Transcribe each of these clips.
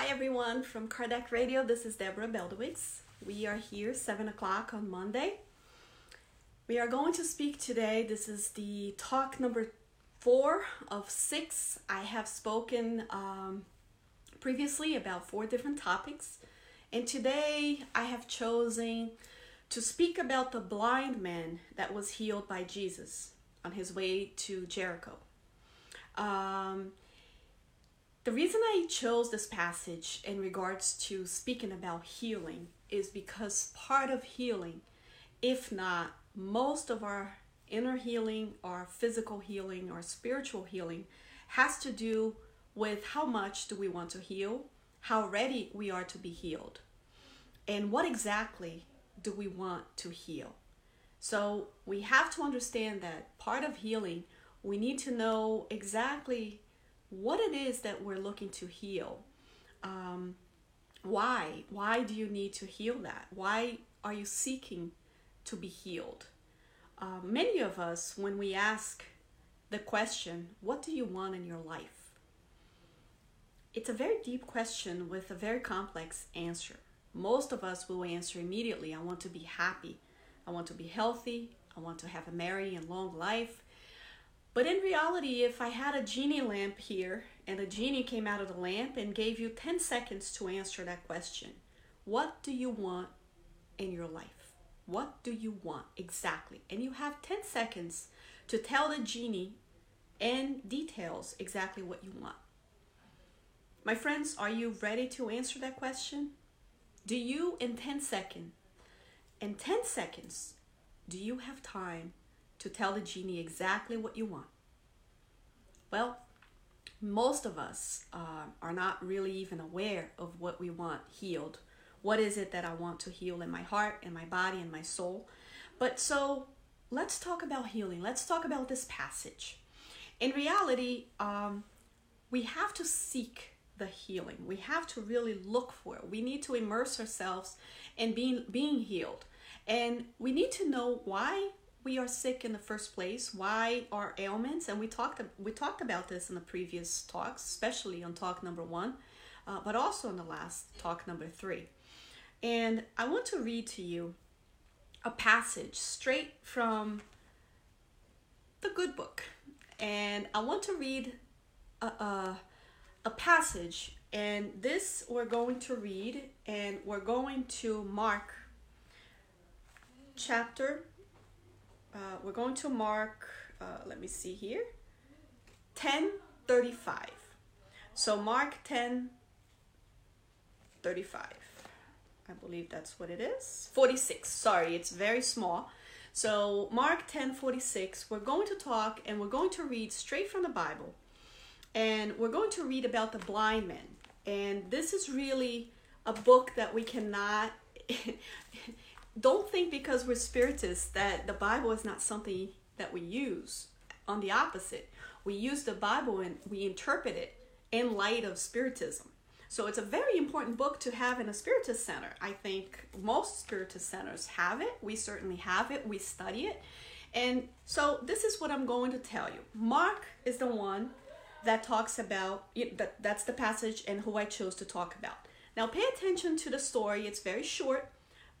Hi everyone from Kardec Radio. This is Debora Beldowitz. We are here seven o'clock on Monday. We are going to speak today. This is the talk number four of six. I have spoken um, previously about four different topics, and today I have chosen to speak about the blind man that was healed by Jesus on his way to Jericho. Um, the reason I chose this passage in regards to speaking about healing is because part of healing, if not most of our inner healing, our physical healing, our spiritual healing, has to do with how much do we want to heal, how ready we are to be healed, and what exactly do we want to heal. So we have to understand that part of healing, we need to know exactly what it is that we're looking to heal. Um, why? Why do you need to heal that? Why are you seeking to be healed? Uh, many of us, when we ask the question, What do you want in your life? It's a very deep question with a very complex answer. Most of us will answer immediately I want to be happy, I want to be healthy, I want to have a merry and long life, but in reality, if I had a genie lamp here and a genie came out of the lamp and gave you 10 seconds to answer that question, what do you want in your life? What do you want exactly? And you have 10 seconds to tell the genie in details exactly what you want. My friends, are you ready to answer that question? Do you, in 10 seconds, in 10 seconds, do you have time to tell the genie exactly what you want? Well, most of us uh, are not really even aware of what we want healed. What is it that I want to heal in my heart, in my body, in my soul? But so let's talk about healing. Let's talk about this passage. In reality, um, we have to seek the healing. We have to really look for it. We need to immerse ourselves in being being healed. And we need to know why we are sick in the first place, why our ailments, and we talked we talked about this in the previous talks, especially on talk number one, uh, but also in the last talk number three. And I want to read to you a passage straight from the good book, and I want to read a, a, a passage, and this we're going to read, and we're going to mark chapter uh, we're going to mark, uh, let me see here, 1035. So mark 1035. I believe that's what it is. 46. Sorry, it's very small. So Mark 1046, we're going to talk and we're going to read straight from the Bible. And we're going to read about the blind men. And this is really a book that we cannot don't think because we're spiritists that the Bible is not something that we use. On the opposite, we use the Bible and we interpret it in light of spiritism. So it's a very important book to have in a spiritist center. I think most spiritist centers have it. We certainly have it. We study it. And so this is what I'm going to tell you. Mark is the one that talks about that that's the passage and who I chose to talk about. Now pay attention to the story. It's very short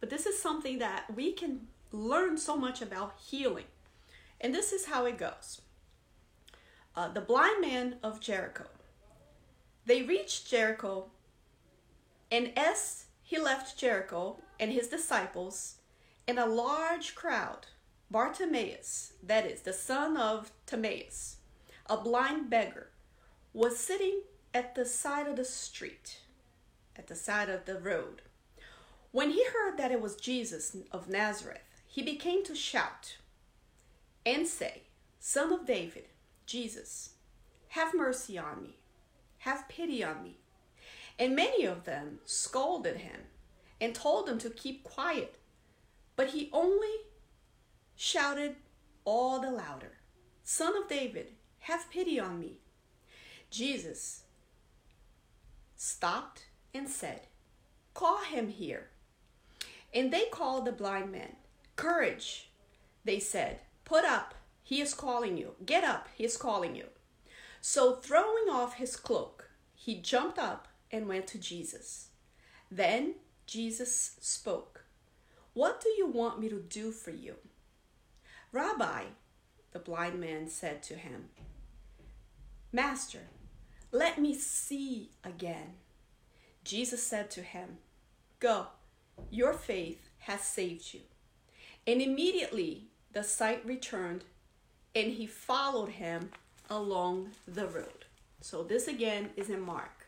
but this is something that we can learn so much about healing. And this is how it goes uh, The blind man of Jericho. They reached Jericho, and as he left Jericho and his disciples, and a large crowd, Bartimaeus, that is, the son of Timaeus, a blind beggar, was sitting at the side of the street, at the side of the road. When he heard that it was Jesus of Nazareth, he began to shout and say, Son of David, Jesus, have mercy on me, have pity on me. And many of them scolded him and told him to keep quiet. But he only shouted all the louder, Son of David, have pity on me. Jesus stopped and said, Call him here. And they called the blind man. Courage, they said. Put up, he is calling you. Get up, he is calling you. So, throwing off his cloak, he jumped up and went to Jesus. Then Jesus spoke, What do you want me to do for you? Rabbi, the blind man said to him, Master, let me see again. Jesus said to him, Go, your faith has saved you. And immediately the sight returned, and he followed him along the road. So, this again is in Mark.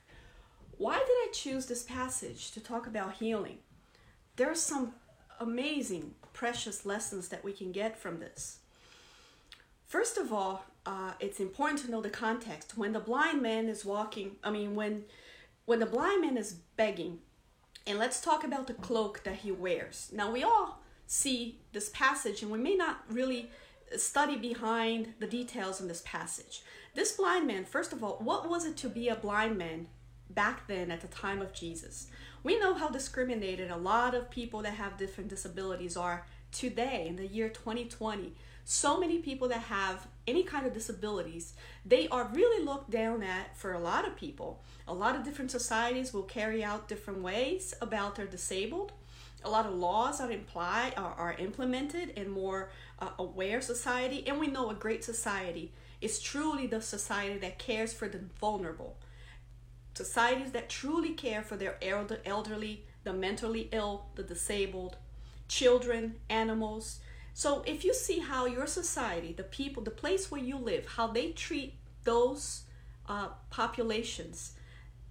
Why did I choose this passage to talk about healing? There are some amazing, precious lessons that we can get from this. First of all, uh, it's important to know the context. When the blind man is walking, I mean, when when the blind man is begging, and let's talk about the cloak that he wears. Now we all see this passage, and we may not really study behind the details in this passage. This blind man, first of all, what was it to be a blind man back then at the time of Jesus? We know how discriminated a lot of people that have different disabilities are today in the year 2020 so many people that have any kind of disabilities they are really looked down at for a lot of people. A lot of different societies will carry out different ways about their disabled. A lot of laws are imply are, are implemented in more uh, aware society and we know a great society is truly the society that cares for the vulnerable. Societies that truly care for their elder, elderly the mentally ill the disabled children animals so if you see how your society, the people, the place where you live, how they treat those uh, populations,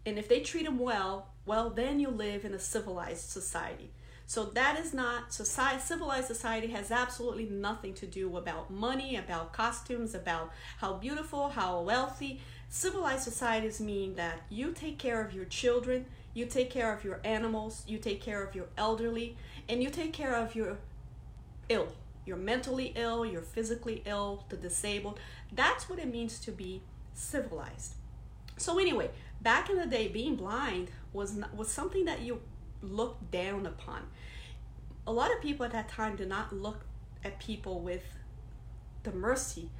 and if they treat them well, well, then you live in a civilized society. So that is not society. Civilized society has absolutely nothing to do about money, about costumes, about how beautiful, how wealthy. Civilized societies mean that you take care of your children, you take care of your animals, you take care of your elderly, and you take care of your ill you're mentally ill, you're physically ill, the disabled. That's what it means to be civilized. So anyway, back in the day, being blind was not, was something that you looked down upon. A lot of people at that time did not look at people with the mercy,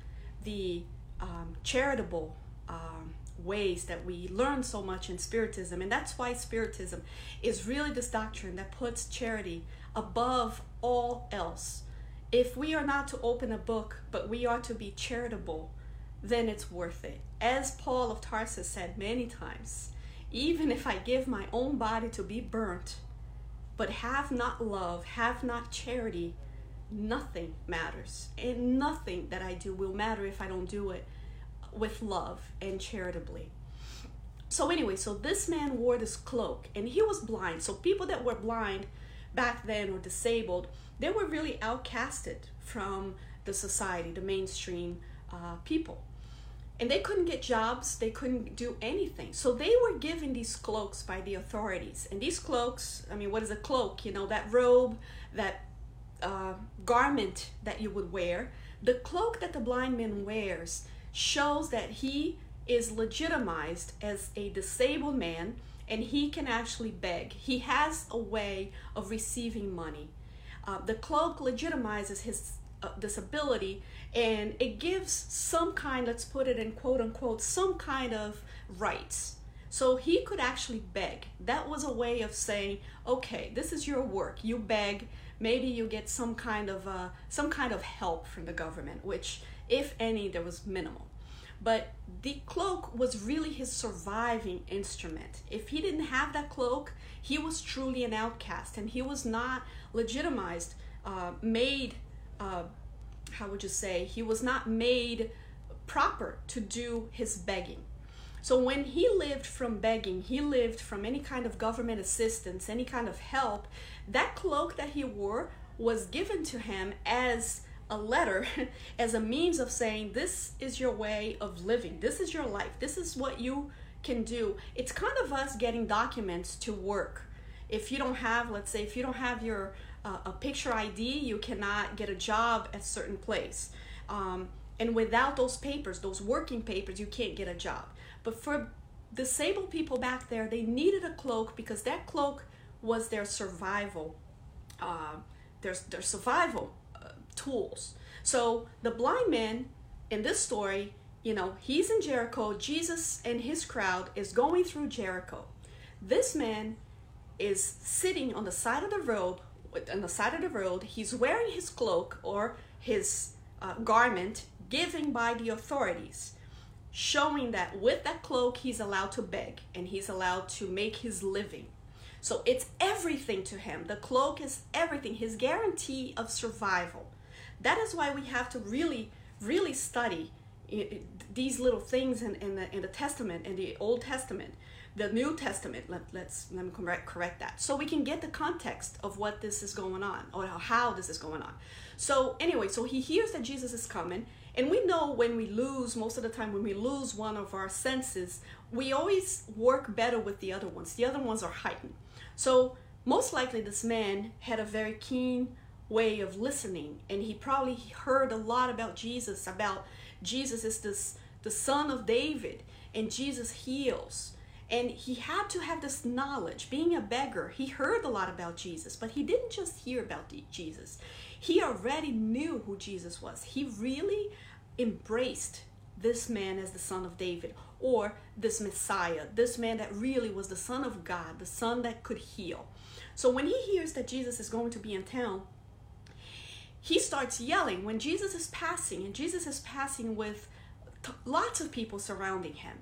the um, charitable um, ways that we learn so much in Spiritism. And that's why Spiritism is really this doctrine that puts charity above all else if we are not to open a book, but we are to be charitable, then it's worth it. As Paul of Tarsus said many times, even if I give my own body to be burnt, but have not love, have not charity, nothing matters. And nothing that I do will matter if I don't do it with love and charitably. So, anyway, so this man wore this cloak and he was blind. So, people that were blind back then or disabled, they were really outcasted from the society, the mainstream uh, people. And they couldn't get jobs, they couldn't do anything. So they were given these cloaks by the authorities. And these cloaks, I mean, what is a cloak? You know, that robe, that uh, garment that you would wear. The cloak that the blind man wears shows that he is legitimized as a disabled man and he can actually beg. He has a way of receiving money. Uh, the cloak legitimizes his uh, disability and it gives some kind, let's put it in quote unquote, some kind of rights. So he could actually beg. That was a way of saying, okay, this is your work. You beg. Maybe you get some kind of uh, some kind of help from the government, which, if any, there was minimal but the cloak was really his surviving instrument. If he didn't have that cloak, he was truly an outcast and he was not legitimized, uh, made, uh, how would you say, he was not made proper to do his begging. So when he lived from begging, he lived from any kind of government assistance, any kind of help, that cloak that he wore was given to him as a letter as a means of saying this is your way of living. This is your life. This is what you can do. It's kind of us getting documents to work. If you don't have let's say if you don't have your uh, a picture id you cannot get a job at certain place. Um, and without those papers those working papers you can't get a job. But for disabled people back there they needed a cloak because that cloak was their survival uh, their, their survival tools. So the blind man in this story, you know, he's in Jericho. Jesus and his crowd is going through Jericho. This man is sitting on the side of the road, on the side of the road. He's wearing his cloak or his uh, garment given by the authorities, showing that with that cloak he's allowed to beg and he's allowed to make his living. So it's everything to him. The cloak is everything, his guarantee of survival. That is why we have to really, really study these little things in, in, the, in the Testament, in the Old Testament, the New Testament. Let, let's let me correct, correct that. So we can get the context of what this is going on or how this is going on. So anyway, so he hears that Jesus is coming. And we know when we lose, most of the time, when we lose one of our senses, we always work better with the other ones. The other ones are heightened. So, most likely, this man had a very keen way of listening, and he probably heard a lot about Jesus, about Jesus is this the son of David, and Jesus heals. And he had to have this knowledge. Being a beggar, he heard a lot about Jesus, but he didn't just hear about Jesus. He already knew who Jesus was. He really embraced this man as the son of David or this Messiah, this man that really was the son of God, the son that could heal. So when he hears that Jesus is going to be in town, he starts yelling when Jesus is passing, and Jesus is passing with t- lots of people surrounding him.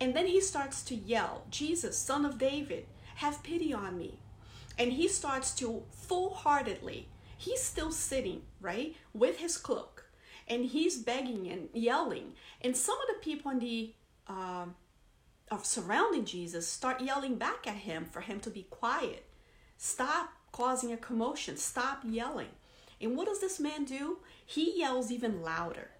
And then he starts to yell, Jesus, son of David, have pity on me. And he starts to full heartedly, he's still sitting, right, with his cloak, and he's begging and yelling. And some of the people in the uh, surrounding Jesus start yelling back at him for him to be quiet. Stop causing a commotion. Stop yelling. And what does this man do? He yells even louder.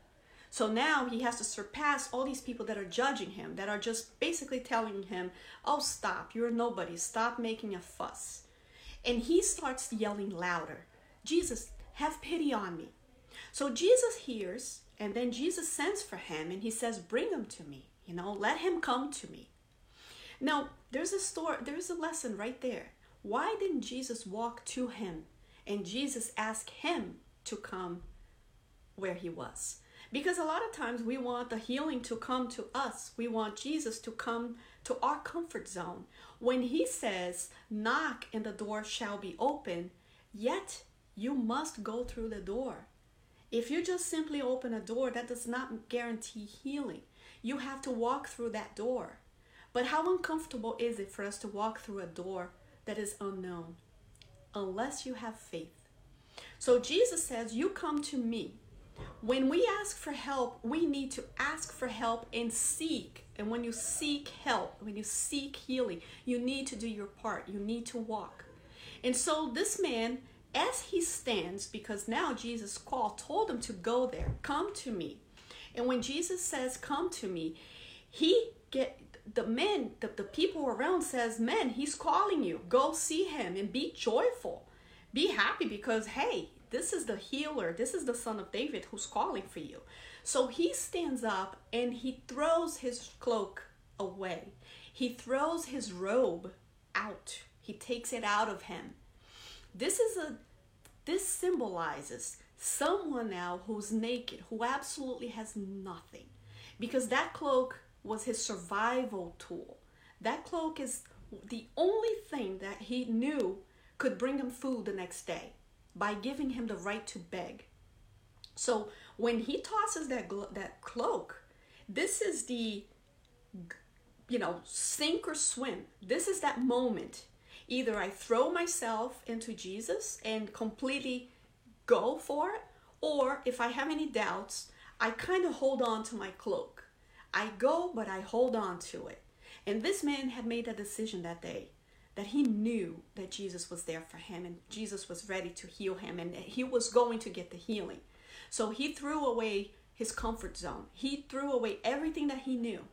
So now he has to surpass all these people that are judging him, that are just basically telling him, oh, stop, you're nobody, stop making a fuss. And he starts yelling louder, Jesus, have pity on me. So Jesus hears, and then Jesus sends for him, and he says, bring him to me. You know, let him come to me. Now, there's a story, there's a lesson right there. Why didn't Jesus walk to him and Jesus asked him to come where he was? Because a lot of times we want the healing to come to us. We want Jesus to come to our comfort zone. When he says, Knock and the door shall be open, yet you must go through the door. If you just simply open a door, that does not guarantee healing. You have to walk through that door. But how uncomfortable is it for us to walk through a door that is unknown? Unless you have faith. So Jesus says, You come to me. When we ask for help, we need to ask for help and seek. And when you seek help, when you seek healing, you need to do your part. You need to walk. And so this man, as he stands, because now Jesus called, told him to go there, come to me. And when Jesus says, "Come to me," he get the men, the, the people around says, "Man, he's calling you. Go see him and be joyful. Be happy because hey, this is the healer. This is the son of David who's calling for you." So he stands up and he throws his cloak away. He throws his robe out. He takes it out of him. This is a this symbolizes someone now who's naked, who absolutely has nothing. Because that cloak was his survival tool. That cloak is the only thing that he knew could bring him food the next day by giving him the right to beg. So when he tosses that that cloak, this is the you know, sink or swim. This is that moment. Either I throw myself into Jesus and completely go for it, or if I have any doubts, I kind of hold on to my cloak. I go, but I hold on to it. And this man had made a decision that day that he knew that Jesus was there for him and Jesus was ready to heal him and he was going to get the healing. So he threw away his comfort zone. He threw away everything that he knew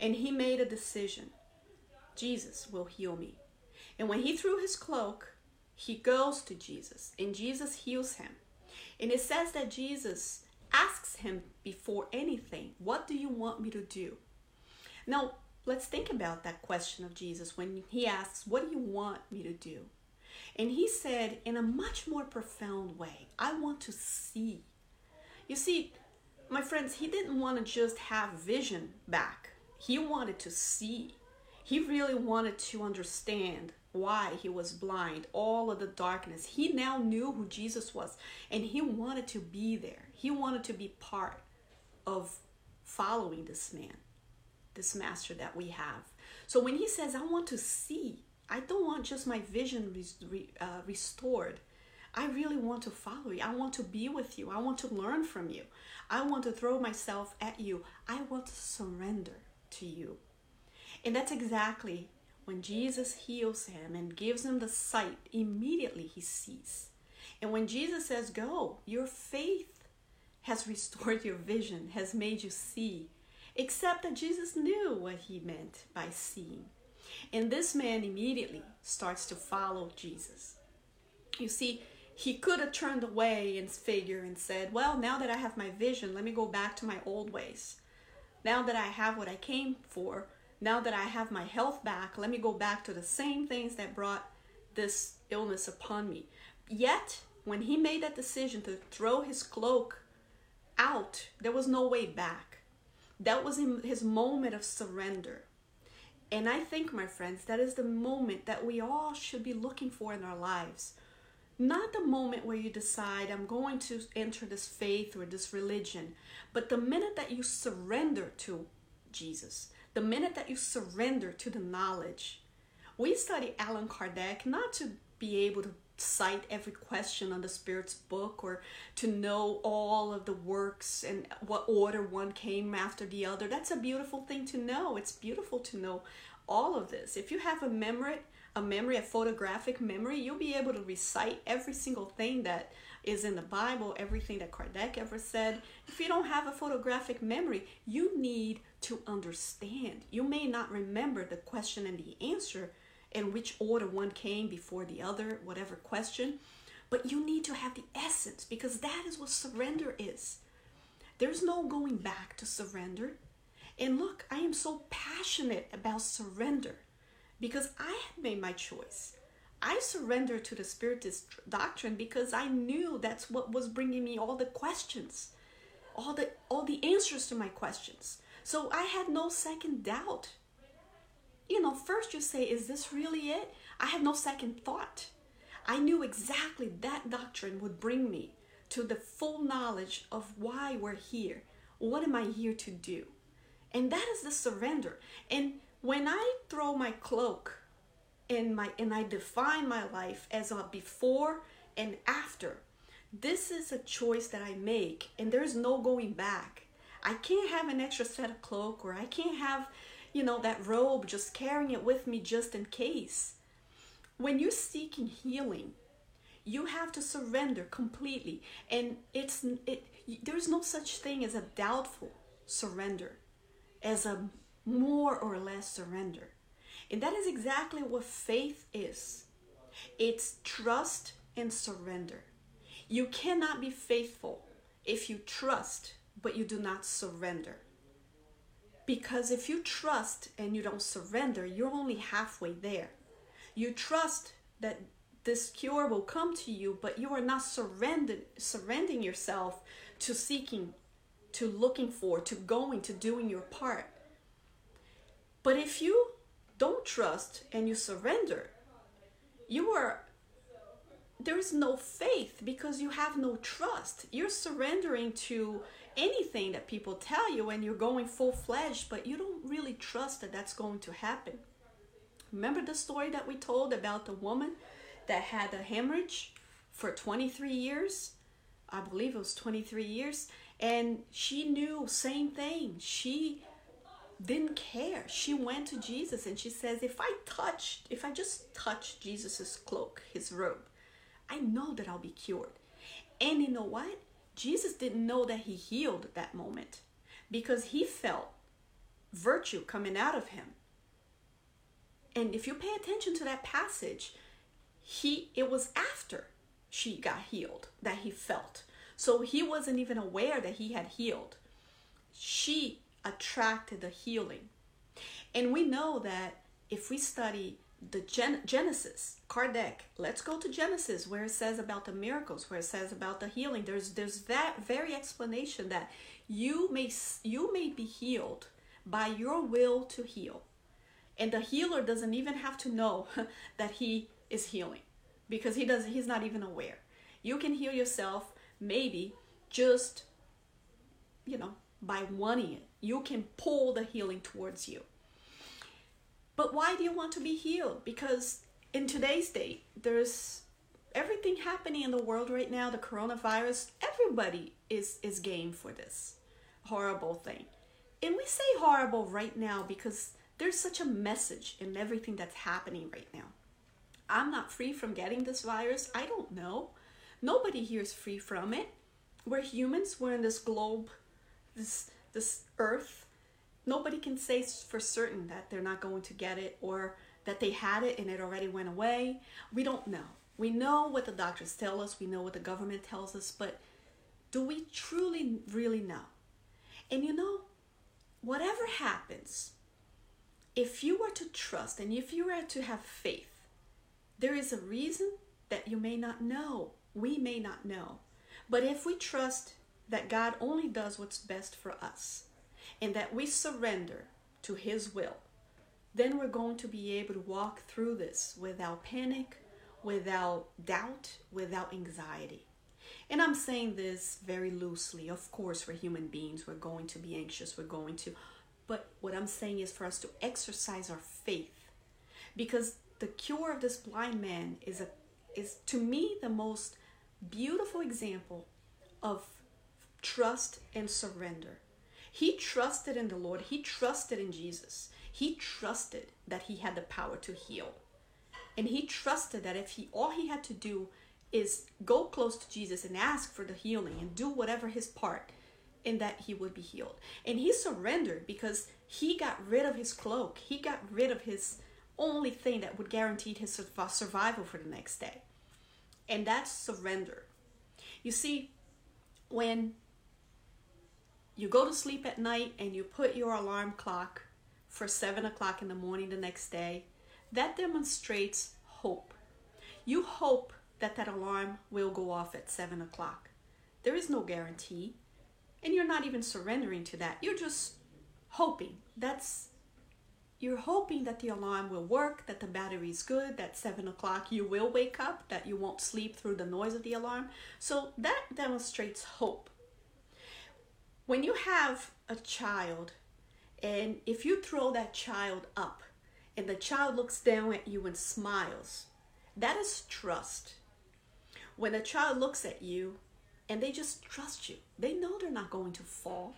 and he made a decision. Jesus will heal me. And when he threw his cloak, he goes to Jesus and Jesus heals him. And it says that Jesus asks him before anything, What do you want me to do? Now, let's think about that question of Jesus when he asks, What do you want me to do? And he said, in a much more profound way, I want to see. You see, my friends, he didn't want to just have vision back, he wanted to see. He really wanted to understand why he was blind, all of the darkness. He now knew who Jesus was, and he wanted to be there. He wanted to be part of following this man, this master that we have. So when he says, I want to see, I don't want just my vision re- uh, restored. I really want to follow you. I want to be with you. I want to learn from you. I want to throw myself at you. I want to surrender to you. And that's exactly when Jesus heals him and gives him the sight, immediately he sees. And when Jesus says, Go, your faith has restored your vision, has made you see, except that Jesus knew what he meant by seeing. And this man immediately starts to follow Jesus. You see, he could have turned away in figure and said, Well, now that I have my vision, let me go back to my old ways. Now that I have what I came for, now that I have my health back, let me go back to the same things that brought this illness upon me. Yet, when he made that decision to throw his cloak out, there was no way back. That was his moment of surrender. And I think, my friends, that is the moment that we all should be looking for in our lives not the moment where you decide, I'm going to enter this faith or this religion, but the minute that you surrender to Jesus, the minute that you surrender to the knowledge. We study Allan Kardec not to be able to cite every question on the Spirit's book or to know all of the works and what order one came after the other. That's a beautiful thing to know. It's beautiful to know all of this. If you have a memory, a memory, a photographic memory, you'll be able to recite every single thing that is in the Bible, everything that Kardec ever said. If you don't have a photographic memory, you need to understand. You may not remember the question and the answer in which order one came before the other, whatever question, but you need to have the essence because that is what surrender is. There's no going back to surrender. And look, I am so passionate about surrender because I had made my choice. I surrendered to the Spiritist doctrine because I knew that's what was bringing me all the questions, all the all the answers to my questions. So I had no second doubt. You know, first you say, "Is this really it?" I had no second thought. I knew exactly that doctrine would bring me to the full knowledge of why we're here. What am I here to do? And that is the surrender. And when I throw my cloak in my and I define my life as a before and after, this is a choice that I make and there's no going back. I can't have an extra set of cloak or I can't have, you know, that robe just carrying it with me just in case. When you're seeking healing, you have to surrender completely and it's it there's no such thing as a doubtful surrender as a more or less surrender. And that is exactly what faith is it's trust and surrender. You cannot be faithful if you trust but you do not surrender. Because if you trust and you don't surrender, you're only halfway there. You trust that this cure will come to you, but you are not surrendered, surrendering yourself to seeking, to looking for, to going, to doing your part. But if you don't trust and you surrender, you are there is no faith because you have no trust. You're surrendering to anything that people tell you and you're going full fledged, but you don't really trust that that's going to happen. Remember the story that we told about the woman that had a hemorrhage for 23 years? I believe it was 23 years. And she knew, same thing. She didn't care. She went to Jesus and she says, If I touched, if I just touch Jesus's cloak, his robe, I know that I'll be cured. And you know what? Jesus didn't know that he healed at that moment because he felt virtue coming out of him. And if you pay attention to that passage, he it was after she got healed that he felt. So he wasn't even aware that he had healed. She attracted the healing. And we know that if we study the Gen- Genesis, Kardec, let's go to Genesis where it says about the miracles, where it says about the healing. There's there's that very explanation that you may you may be healed by your will to heal. And the healer doesn't even have to know that he is healing because he does he's not even aware. You can heal yourself maybe just you know, by wanting it. You can pull the healing towards you. But why do you want to be healed? Because in today's day, there's everything happening in the world right now, the coronavirus, everybody is is game for this horrible thing. And we say horrible right now because there's such a message in everything that's happening right now. I'm not free from getting this virus. I don't know. Nobody here is free from it. We're humans. We're in this globe, this this earth. Nobody can say for certain that they're not going to get it or that they had it and it already went away. We don't know. We know what the doctors tell us, we know what the government tells us, but do we truly really know? And you know, whatever happens, if you were to trust and if you were to have faith, there is a reason that you may not know. We may not know. But if we trust that God only does what's best for us and that we surrender to His will, then we're going to be able to walk through this without panic, without doubt, without anxiety. And I'm saying this very loosely. Of course, we're human beings. We're going to be anxious. We're going to. But what I'm saying is for us to exercise our faith. Because the cure of this blind man is a is to me the most beautiful example of trust and surrender. He trusted in the Lord. He trusted in Jesus. He trusted that he had the power to heal. And he trusted that if he all he had to do is go close to Jesus and ask for the healing and do whatever his part in that he would be healed. And he surrendered because he got rid of his cloak. He got rid of his only thing that would guarantee his survival for the next day. And that's surrender. You see, when you go to sleep at night and you put your alarm clock for seven o'clock in the morning the next day, that demonstrates hope. You hope that that alarm will go off at seven o'clock. There is no guarantee, and you're not even surrendering to that. You're just hoping. That's you're hoping that the alarm will work, that the battery is good, that seven o'clock you will wake up, that you won't sleep through the noise of the alarm. So that demonstrates hope. When you have a child, and if you throw that child up, and the child looks down at you and smiles, that is trust. When a child looks at you and they just trust you, they know they're not going to fall.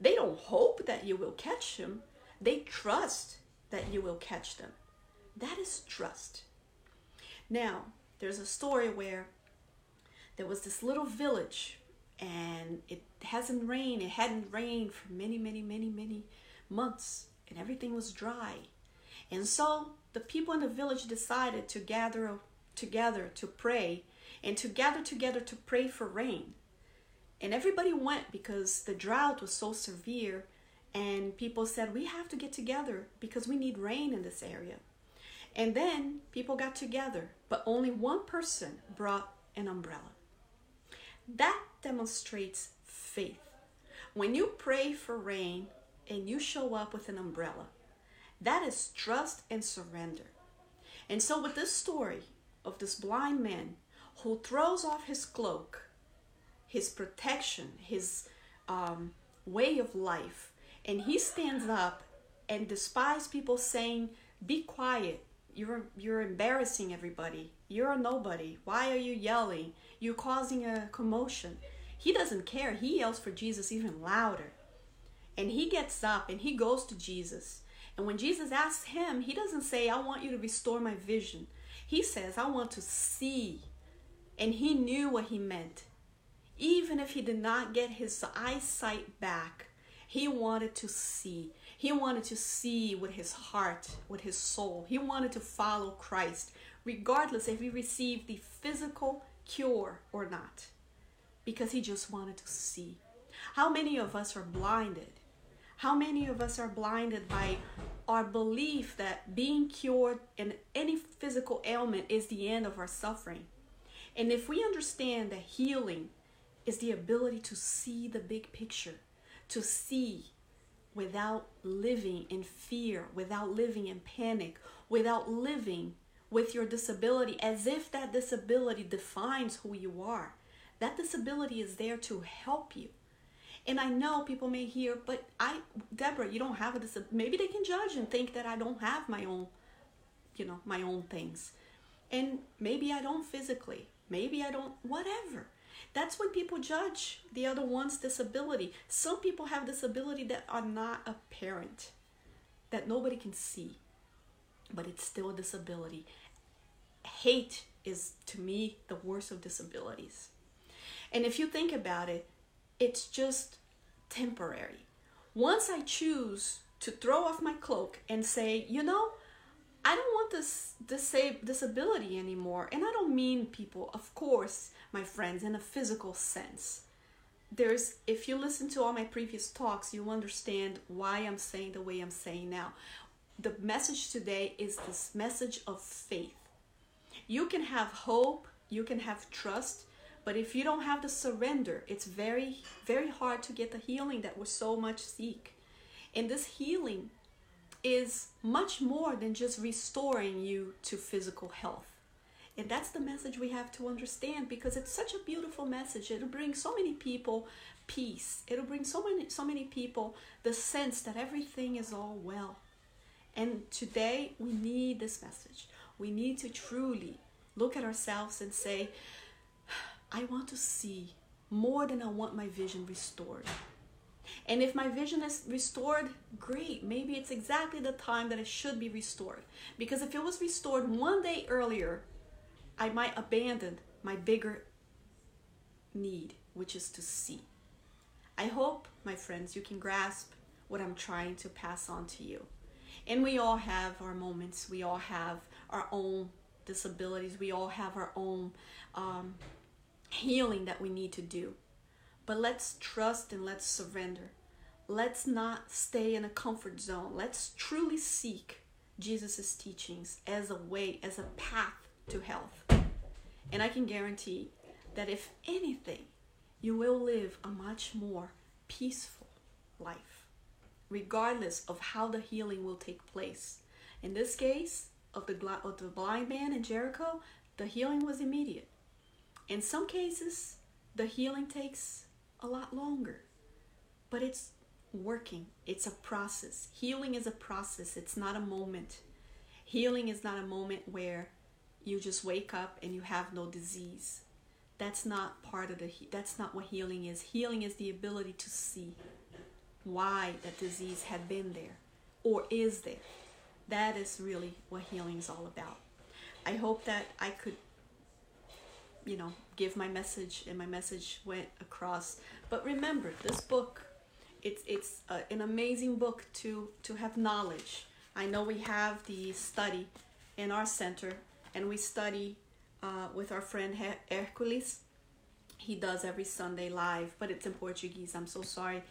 They don't hope that you will catch them, they trust that you will catch them. That is trust. Now, there's a story where there was this little village and it hasn't rained, it hadn't rained for many, many, many, many months, and everything was dry. And so the people in the village decided to gather together to pray and to gather together to pray for rain. And everybody went because the drought was so severe, and people said, We have to get together because we need rain in this area. And then people got together, but only one person brought an umbrella. That demonstrates faith. When you pray for rain and you show up with an umbrella, that is trust and surrender. And so, with this story of this blind man who throws off his cloak, his protection, his um, way of life, and he stands up and despises people saying, "Be quiet. You're you're embarrassing everybody. You're a nobody. Why are you yelling? You're causing a commotion." He doesn't care. He yells for Jesus even louder. And he gets up and he goes to Jesus and when Jesus asks him, he doesn't say, I want you to restore my vision. He says, I want to see. And he knew what he meant. Even if he did not get his eyesight back, he wanted to see. He wanted to see with his heart, with his soul. He wanted to follow Christ, regardless if he received the physical cure or not, because he just wanted to see. How many of us are blinded how many of us are blinded by our belief that being cured in any physical ailment is the end of our suffering? And if we understand that healing is the ability to see the big picture, to see without living in fear, without living in panic, without living with your disability as if that disability defines who you are. That disability is there to help you. And I know people may hear, but I, Debora, you don't have a disability. Maybe they can judge and think that I don't have my own, you know, my own things. And maybe I don't physically. Maybe I don't, whatever. That's when people judge the other one's disability. Some people have disability that are not apparent, that nobody can see, but it's still a disability. Hate is, to me, the worst of disabilities. And if you think about it, it's just temporary. Once I choose to throw off my cloak and say, you know, I don't want this disability anymore. And I don't mean people, of course, my friends, in a physical sense. There's, if you listen to all my previous talks, you understand why I'm saying the way I'm saying now. The message today is this message of faith. You can have hope, you can have trust, but if you don't have the surrender, it's very, very hard to get the healing that we so much seek. And this healing is much more than just restoring you to physical health. And that's the message we have to understand because it's such a beautiful message. It'll bring so many people peace. It'll bring so many so many people the sense that everything is all well. And today we need this message. We need to truly look at ourselves and say, I want to see more than I want my vision restored. And if my vision is restored, great. Maybe it's exactly the time that it should be restored. Because if it was restored one day earlier, I might abandon my bigger need, which is to see. I hope, my friends, you can grasp what I'm trying to pass on to you. And we all have our moments, we all have our own disabilities, we all have our own um, healing that we need to do. But let's trust and let's surrender. Let's not stay in a comfort zone. Let's truly seek Jesus' teachings as a way, as a path to health. And I can guarantee that if anything, you will live a much more peaceful life, regardless of how the healing will take place. In this case, of the, of the blind man in Jericho, the healing was immediate. In some cases, the healing takes a lot longer, but it's working. It's a process. Healing is a process, it's not a moment. Healing is not a moment where you just wake up and you have no disease. That's not part of the that's not what healing is. Healing is the ability to see why that disease had been there or is there. That is really what healing is all about. I hope that I could you know, give my message and my message went across. But remember, this book it's it's uh, an amazing book to to have knowledge. I know we have the study in our center and we study uh, with our friend Hercules. He does every Sunday live, but it's in Portuguese. I'm so sorry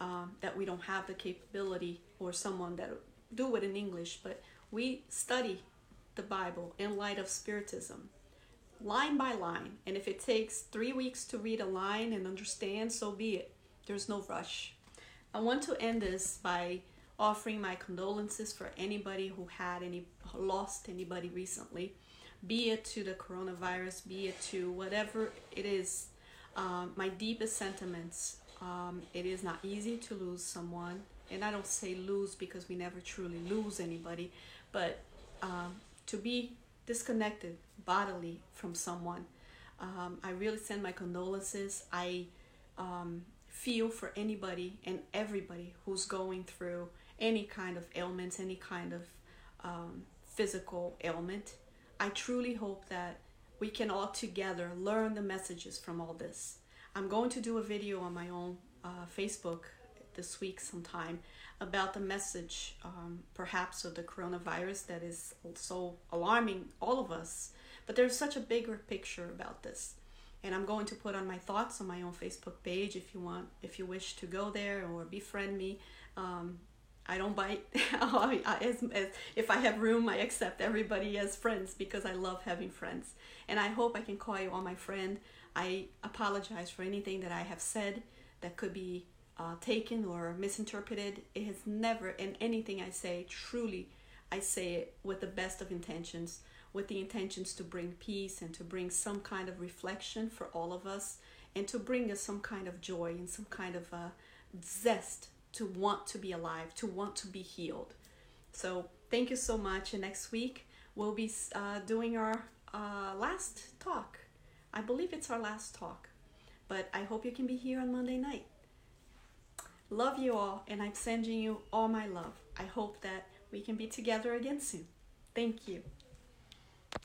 um, that we don't have the capability or someone that do it in English, but we study the Bible in light of Spiritism, line by line. And if it takes three weeks to read a line and understand, so be it. There's no rush. I want to end this by offering my condolences for anybody who had any lost anybody recently be it to the coronavirus, be it to whatever it is, um, my deepest sentiments. Um, it is not easy to lose someone, and I don't say lose because we never truly lose anybody, but um, to be disconnected bodily from someone. Um, I really send my condolences. I um, feel for anybody and everybody who's going through any kind of ailments, any kind of um, physical ailment. I truly hope that we can all together learn the messages from all this. I'm going to do a video on my own uh, Facebook this week sometime about the message, um, perhaps of the coronavirus that is so alarming all of us. But there's such a bigger picture about this. And I'm going to put on my thoughts on my own Facebook page if you want, if you wish to go there or befriend me. Um, I don't bite. as, as, if I have room, I accept everybody as friends because I love having friends. And I hope I can call you all my friend. I apologize for anything that I have said that could be uh, taken or misinterpreted. It has never, in anything I say, truly, I say it with the best of intentions, with the intentions to bring peace and to bring some kind of reflection for all of us, and to bring us some kind of joy and some kind of uh, zest to want to be alive, to want to be healed. So, thank you so much. And next week, we'll be uh, doing our uh, last talk. I believe it's our last talk, but I hope you can be here on Monday night. Love you all, and I'm sending you all my love. I hope that we can be together again soon. Thank you.